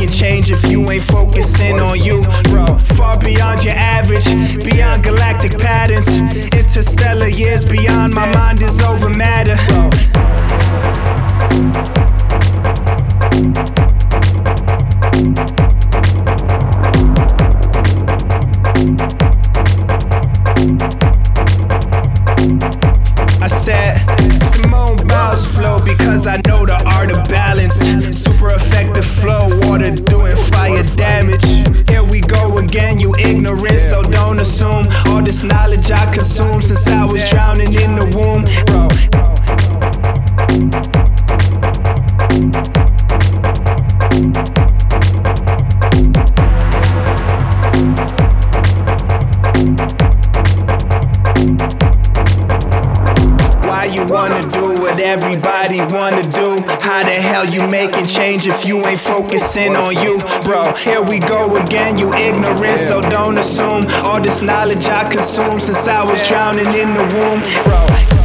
making change if you ain't focusing on you, bro? Far beyond your average, beyond galactic patterns, interstellar years beyond my mind is over matter, bro. You making change if you ain't focusing on you, bro? Here we go again, you ignorant, so don't assume all this knowledge I consume since I was drowning in the womb, bro.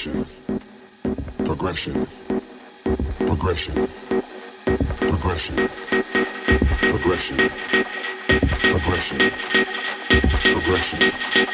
Progression, progression, progression, progression, progression, progression, progression, progression.